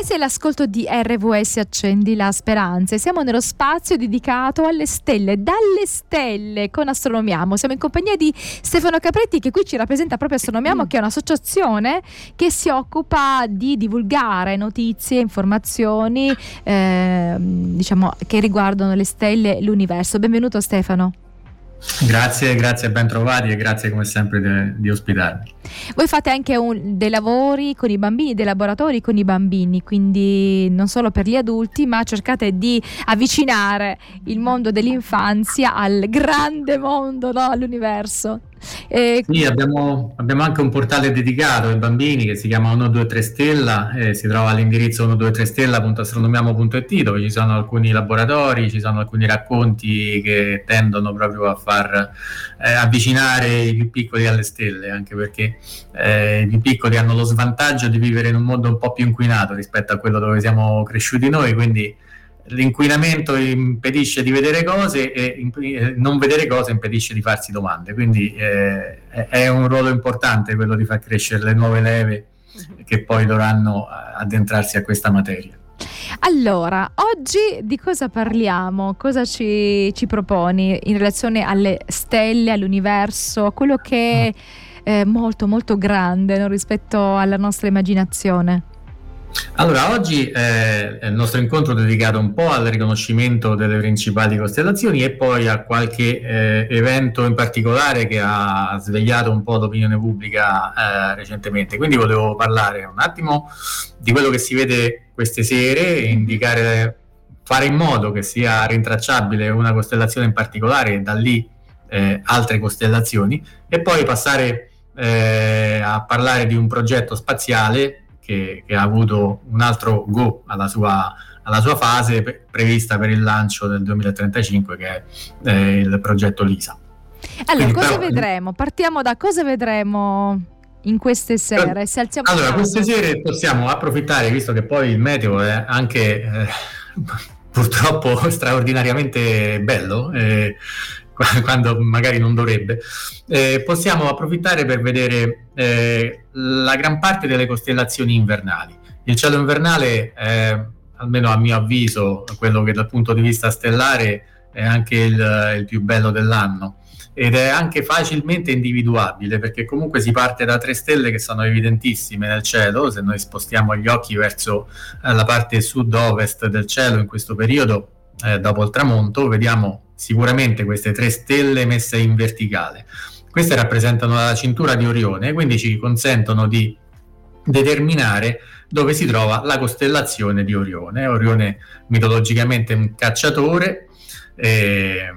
E se l'ascolto di RVS accendi la speranza. Siamo nello spazio dedicato alle stelle, dalle stelle con Astronomiamo. Siamo in compagnia di Stefano Capretti che qui ci rappresenta proprio Astronomiamo, che è un'associazione che si occupa di divulgare notizie, informazioni, eh, diciamo, che riguardano le stelle e l'universo. Benvenuto Stefano. Grazie, grazie, ben trovati e grazie come sempre de, di ospitarmi. Voi fate anche un, dei lavori con i bambini, dei laboratori con i bambini, quindi non solo per gli adulti, ma cercate di avvicinare il mondo dell'infanzia al grande mondo, no? all'universo. E... Sì, abbiamo, abbiamo, anche un portale dedicato ai bambini che si chiama 123 Stella e si trova all'indirizzo 123stella.astronomiamo.it dove ci sono alcuni laboratori, ci sono alcuni racconti che tendono proprio a far eh, avvicinare i più piccoli alle stelle, anche perché eh, i più piccoli hanno lo svantaggio di vivere in un mondo un po' più inquinato rispetto a quello dove siamo cresciuti noi, quindi l'inquinamento impedisce di vedere cose e eh, non vedere cose impedisce di farsi domande, quindi eh, è un ruolo importante quello di far crescere le nuove leve che poi dovranno addentrarsi a questa materia. Allora, oggi di cosa parliamo? Cosa ci, ci proponi in relazione alle stelle, all'universo, a quello che è molto molto grande no, rispetto alla nostra immaginazione? Allora, oggi eh, il nostro incontro è dedicato un po' al riconoscimento delle principali costellazioni e poi a qualche eh, evento in particolare che ha svegliato un po' l'opinione pubblica eh, recentemente. Quindi volevo parlare un attimo di quello che si vede queste sere, indicare, fare in modo che sia rintracciabile una costellazione in particolare e da lì eh, altre costellazioni e poi passare eh, a parlare di un progetto spaziale che, che ha avuto un altro go alla sua, alla sua fase pre- prevista per il lancio del 2035 che è eh, il progetto LISA. Allora, Quindi, cosa però, vedremo? Partiamo da cosa vedremo in queste sere? Se allora, queste sere possiamo approfittare, visto che poi il meteo è anche eh, purtroppo straordinariamente bello, eh, quando magari non dovrebbe, eh, possiamo approfittare per vedere eh, la gran parte delle costellazioni invernali. Il cielo invernale è, almeno a mio avviso, quello che dal punto di vista stellare è anche il, il più bello dell'anno. Ed è anche facilmente individuabile perché comunque si parte da tre stelle che sono evidentissime nel cielo, se noi spostiamo gli occhi verso eh, la parte sud-ovest del cielo in questo periodo, eh, dopo il tramonto, vediamo sicuramente queste tre stelle messe in verticale. Queste rappresentano la cintura di Orione, quindi ci consentono di determinare dove si trova la costellazione di Orione. Orione mitologicamente è un cacciatore, eh,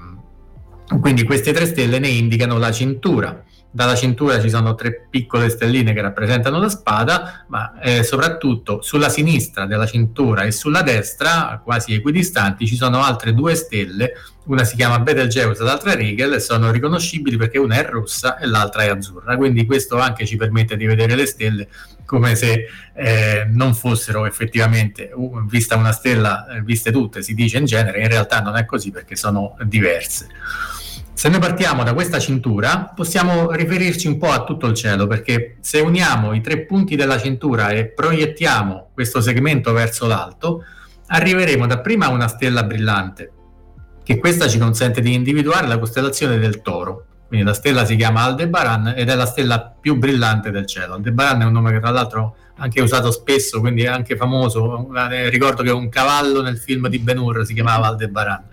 quindi queste tre stelle ne indicano la cintura dalla cintura ci sono tre piccole stelline che rappresentano la spada, ma eh, soprattutto sulla sinistra della cintura e sulla destra, quasi equidistanti, ci sono altre due stelle, una si chiama Betelgeuse, l'altra Rigel, e sono riconoscibili perché una è rossa e l'altra è azzurra, quindi questo anche ci permette di vedere le stelle come se eh, non fossero effettivamente, uh, vista una stella, eh, viste tutte, si dice in genere, in realtà non è così perché sono diverse. Se noi partiamo da questa cintura, possiamo riferirci un po' a tutto il cielo, perché se uniamo i tre punti della cintura e proiettiamo questo segmento verso l'alto, arriveremo dapprima a una stella brillante, che questa ci consente di individuare la costellazione del toro. Quindi la stella si chiama Aldebaran ed è la stella più brillante del cielo. Aldebaran è un nome che tra l'altro anche usato spesso, quindi è anche famoso. Ricordo che un cavallo nel film di Ben Hur si chiamava Aldebaran.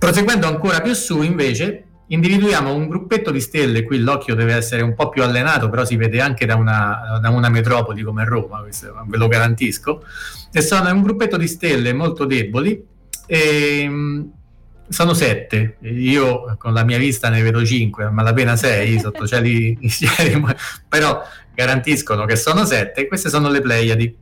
Proseguendo ancora più su, invece, individuiamo un gruppetto di stelle, qui l'occhio deve essere un po' più allenato, però si vede anche da una, da una metropoli come Roma, questo ve lo garantisco, e sono un gruppetto di stelle molto deboli, e, ehm, sono sette, io con la mia vista ne vedo cinque, ma la pena sei sotto cieli, però garantiscono che sono sette, queste sono le Pleiadi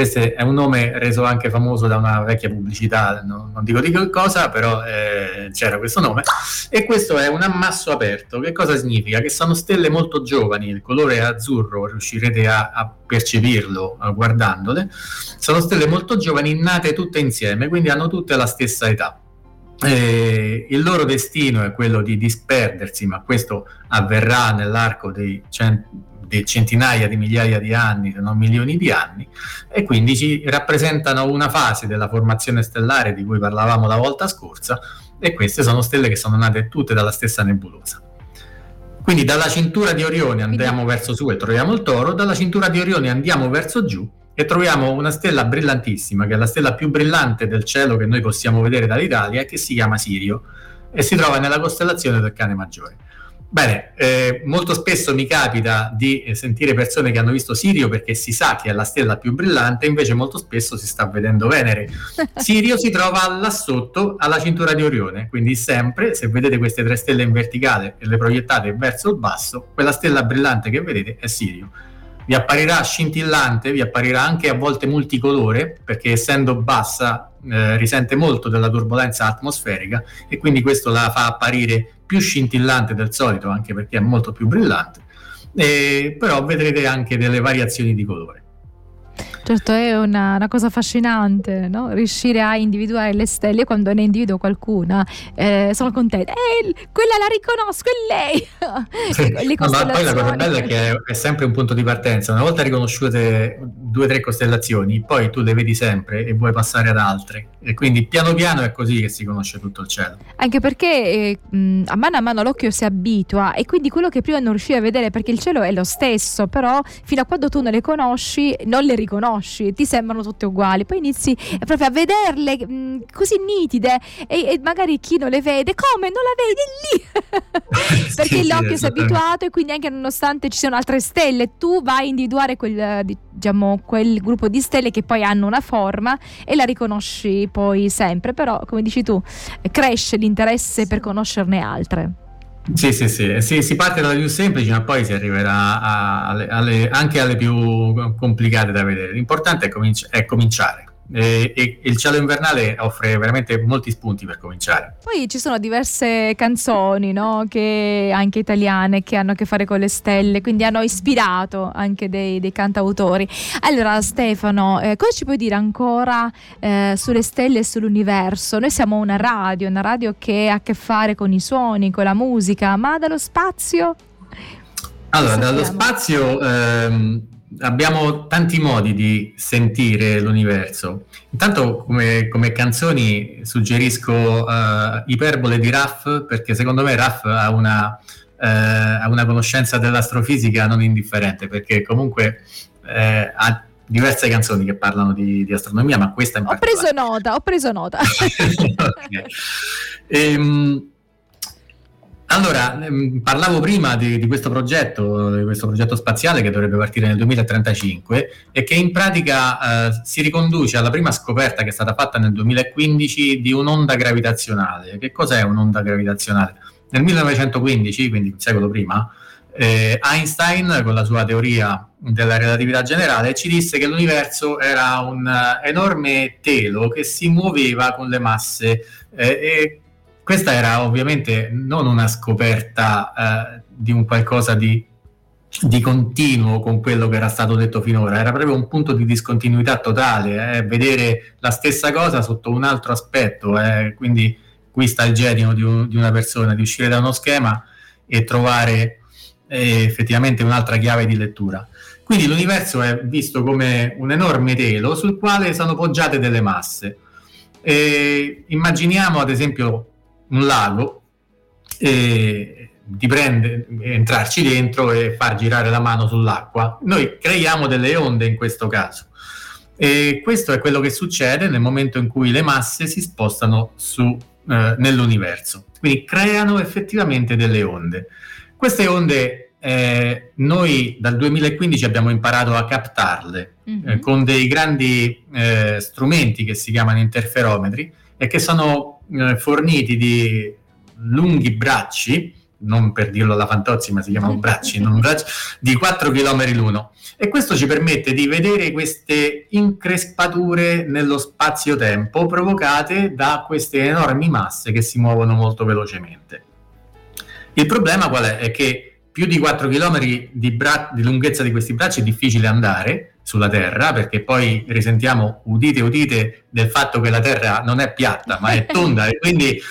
questo è un nome reso anche famoso da una vecchia pubblicità, no, non dico di che cosa, però eh, c'era questo nome. E questo è un ammasso aperto. Che cosa significa? Che sono stelle molto giovani, il colore è azzurro, riuscirete a, a percepirlo uh, guardandole. Sono stelle molto giovani, nate tutte insieme, quindi hanno tutte la stessa età. Eh, il loro destino è quello di disperdersi, ma questo avverrà nell'arco dei cent- di centinaia di migliaia di anni, se non milioni di anni, e quindi ci rappresentano una fase della formazione stellare di cui parlavamo la volta scorsa, e queste sono stelle che sono nate tutte dalla stessa nebulosa. Quindi dalla cintura di Orione andiamo verso su e troviamo il toro, dalla cintura di Orione andiamo verso giù e troviamo una stella brillantissima, che è la stella più brillante del cielo che noi possiamo vedere dall'Italia, che si chiama Sirio e si trova nella costellazione del cane maggiore. Bene, eh, molto spesso mi capita di sentire persone che hanno visto Sirio perché si sa che è la stella più brillante, invece molto spesso si sta vedendo Venere. Sirio si trova là sotto alla cintura di Orione, quindi sempre se vedete queste tre stelle in verticale e le proiettate verso il basso, quella stella brillante che vedete è Sirio vi apparirà scintillante, vi apparirà anche a volte multicolore, perché essendo bassa eh, risente molto della turbolenza atmosferica e quindi questo la fa apparire più scintillante del solito, anche perché è molto più brillante, eh, però vedrete anche delle variazioni di colore. Certo, è una, una cosa affascinante, no? riuscire a individuare le stelle quando ne individuo qualcuna. Eh, sono contenta. Eh, quella la riconosco, è lei. Ma poi la cosa bella è che è, è, sempre un punto di partenza. Una volta riconosciute due o tre costellazioni, poi tu le vedi sempre e vuoi passare ad altre. E quindi piano piano è così che si conosce tutto il cielo. Anche perché eh, a mano a mano l'occhio si abitua e quindi quello che prima non riuscivi a vedere, perché il cielo è lo stesso, però fino a quando tu non le conosci, non le riconosci conosci, ti sembrano tutte uguali, poi inizi proprio a vederle mh, mm, così nitide e, e, magari chi non le vede, come? Non la vedi? Lì? Perché sì, l'occhio si è abituato e quindi anche nonostante ci siano altre stelle, tu vai a individuare quel, diciamo, quel gruppo di stelle che poi hanno una forma e la riconosci poi sempre, però come dici tu, cresce l'interesse per conoscerne altre. Sì, sì, sì, sì, si parte dalle più semplici, ma poi si arriverà a, alle, anche alle più complicate da vedere. L'importante è, cominci- è cominciare e, e, il cielo invernale offre veramente molti spunti per cominciare. Poi ci sono diverse canzoni, no? che, anche italiane, che hanno a che fare con le stelle, quindi hanno ispirato anche dei, dei cantautori. Allora Stefano, eh, cosa ci puoi dire ancora eh, sulle stelle e sull'universo? Noi siamo una radio, una radio che ha a che fare con i suoni, con la musica, ma dallo spazio? Allora, dallo spazio... Ehm, abbiamo tanti modi di sentire l'universo. Intanto come, come canzoni suggerisco uh, Iperbole di Raff perché secondo me Raff ha una, uh, ha una conoscenza dell'astrofisica non indifferente perché comunque uh, ha diverse canzoni che parlano di, di, astronomia ma questa in ho preso nota, ho preso nota. okay. ehm, allora, ehm, parlavo prima di, di, questo progetto, di questo progetto spaziale che dovrebbe partire nel 2035 e che in pratica eh, si riconduce alla prima scoperta che è stata fatta nel 2015 di un'onda gravitazionale. Che cos'è un'onda gravitazionale? Nel 1915, quindi un secolo prima, eh, Einstein con la sua teoria della relatività generale ci disse che l'universo era un enorme telo che si muoveva con le masse eh, e questa era ovviamente non una scoperta eh, di un qualcosa di, di, continuo con quello che era stato detto finora, era proprio un punto di discontinuità totale, eh, vedere la stessa cosa sotto un altro aspetto, eh, quindi qui sta il genio di, un, di, una persona, di uscire da uno schema e trovare eh, effettivamente un'altra chiave di lettura. Quindi l'universo è visto come un enorme telo sul quale sono poggiate delle masse. E immaginiamo ad esempio un lago e di prendere, entrarci dentro e far girare la mano sull'acqua. Noi creiamo delle onde in questo caso. E questo è quello che succede nel momento in cui le masse si spostano su, eh, nell'universo. Quindi creano effettivamente delle onde. Queste onde eh, noi dal 2015 abbiamo imparato a captarle mm-hmm. eh, con dei grandi eh, strumenti che si chiamano interferometri e che sono eh, forniti di lunghi bracci, non per dirlo alla Fantozzi, ma si chiamano bracci, non bracci, di 4 km l'uno. E questo ci permette di vedere queste increspature nello spazio-tempo provocate da queste enormi masse che si muovono molto velocemente. Il problema qual è? È che più di 4 km di, bra- di lunghezza di questi bracci è difficile andare, sulla Terra, perché poi risentiamo, udite, udite, del fatto che la Terra non è piatta, ma è tonda e quindi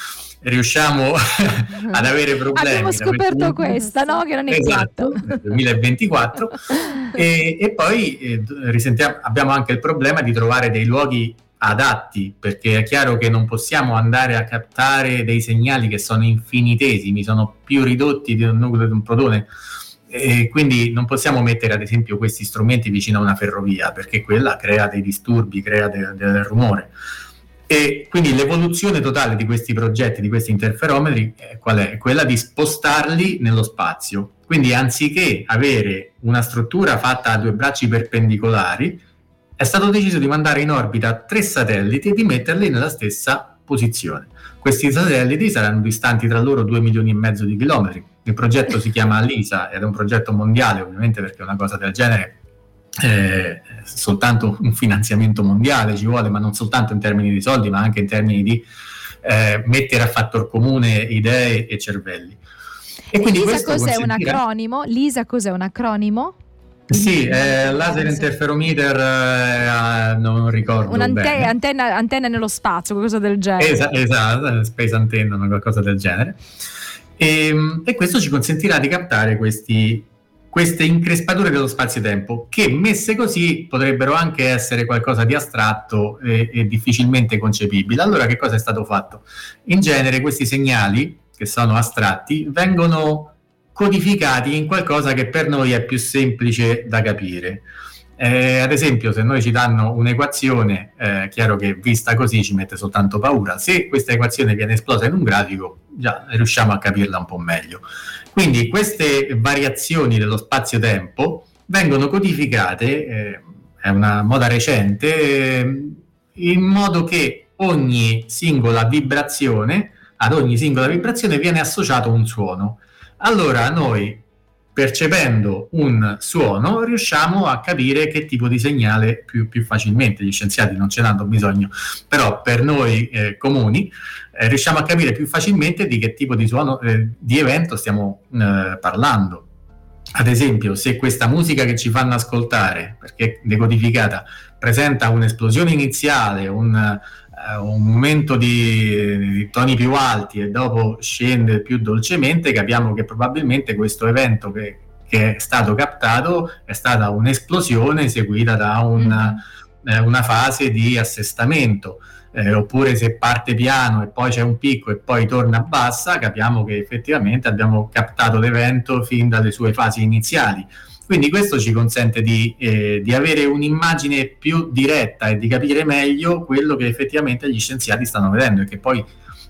riusciamo ad avere problemi. Abbiamo scoperto questa, no? Che non è esatto, nel 2024. e, e, poi eh, abbiamo anche il problema di trovare dei luoghi adatti, perché è chiaro che non possiamo andare a captare dei segnali che sono infinitesimi, sono più ridotti di un nucleo di un protone. E quindi non possiamo mettere ad esempio questi strumenti vicino a una ferrovia perché quella crea dei disturbi, crea de- del rumore. E quindi l'evoluzione totale di questi progetti, di questi interferometri, eh, qual è? Quella di spostarli nello spazio. Quindi anziché avere una struttura fatta a due bracci perpendicolari, è stato deciso di mandare in orbita tre satelliti e di metterli nella stessa posizione. Questi satelliti saranno distanti tra loro due milioni e mezzo di chilometri. Il progetto si chiama LISA ed è un progetto mondiale, ovviamente perché una cosa del genere eh, soltanto un finanziamento mondiale ci vuole, ma non soltanto in termini di soldi, ma anche in termini di eh, mettere a fattor comune idee e cervelli. E quindi Lisa cos'è consentirà... un acronimo? Lisa cos'è un acronimo? Sì, eh, laser interferometer, eh, non ricordo Un'antenna antenna, antenna nello spazio, qualcosa del genere. Esatto, esatto space antenna, qualcosa del genere. E, ehm, e, questo ci consentirà di captare questi, queste increspature dello spazio-tempo che messe così potrebbero anche essere qualcosa di astratto e, e difficilmente concepibile. Allora che cosa è stato fatto? In genere questi segnali, che sono astratti, vengono codificati in qualcosa che per noi è più semplice da capire. Eh, ad esempio, se noi ci danno un'equazione, eh, chiaro che vista così ci mette soltanto paura. Se questa equazione viene esplosa in un grafico, già riusciamo a capirla un po' meglio. Quindi queste variazioni dello spazio-tempo vengono codificate, eh, è una moda recente, eh, in modo che ogni singola vibrazione, ad ogni singola vibrazione viene associato un suono. Allora noi percependo un suono riusciamo a capire che tipo di segnale più, più facilmente, gli scienziati non ce l'hanno bisogno, però per noi eh, comuni eh, riusciamo a capire più facilmente di che tipo di suono, eh, di evento stiamo eh, parlando. Ad esempio, se questa musica che ci fanno ascoltare, perché decodificata, presenta un'esplosione iniziale, un, un momento di, di, toni più alti e dopo scende più dolcemente, capiamo che probabilmente questo evento che, che è stato captato è stata un'esplosione seguita da una, mm. eh, una fase di assestamento. Eh, oppure se parte piano e poi c'è un picco e poi torna bassa, capiamo che effettivamente abbiamo captato l'evento fin dalle sue fasi iniziali. Quindi questo ci consente di, eh, di, avere un'immagine più diretta e di capire meglio quello che effettivamente gli scienziati stanno vedendo e che poi...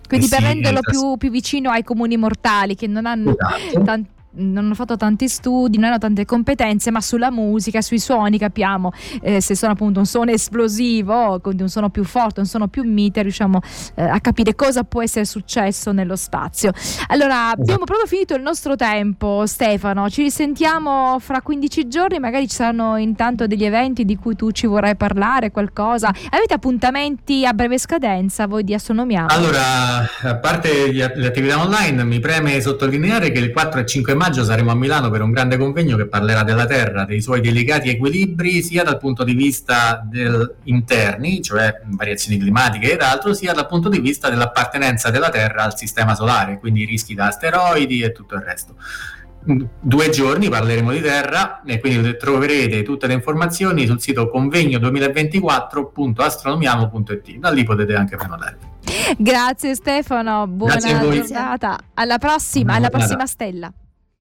Quindi per renderlo più, più, vicino ai comuni mortali che non hanno esatto. tanti non hanno fatto tanti studi, non hanno tante competenze, ma sulla musica, sui suoni capiamo eh, se sono appunto un suono esplosivo, quindi un suono più forte, un suono più mite, riusciamo eh, a capire cosa può essere successo nello spazio. Allora, abbiamo esatto. proprio finito il nostro tempo, Stefano. Ci risentiamo fra 15 giorni, magari ci saranno intanto degli eventi di cui tu ci vorrai parlare, qualcosa. Avete appuntamenti a breve scadenza voi di Astronomia? Allora, a parte le attività online, mi preme sottolineare che il 4 e 5 maggio saremo a Milano per un grande convegno che parlerà della Terra, dei suoi delicati equilibri, sia dal punto di vista del, interni, cioè variazioni climatiche ed altro, sia dal punto di vista dell'appartenenza della Terra al sistema solare, quindi rischi da asteroidi e tutto il resto. Due giorni parleremo di Terra e quindi troverete tutte le informazioni sul sito convegno2024.astronomiamo.it. Da lì potete anche prenotare. Grazie Stefano, buona giornata. Alla prossima, alla prossima stella.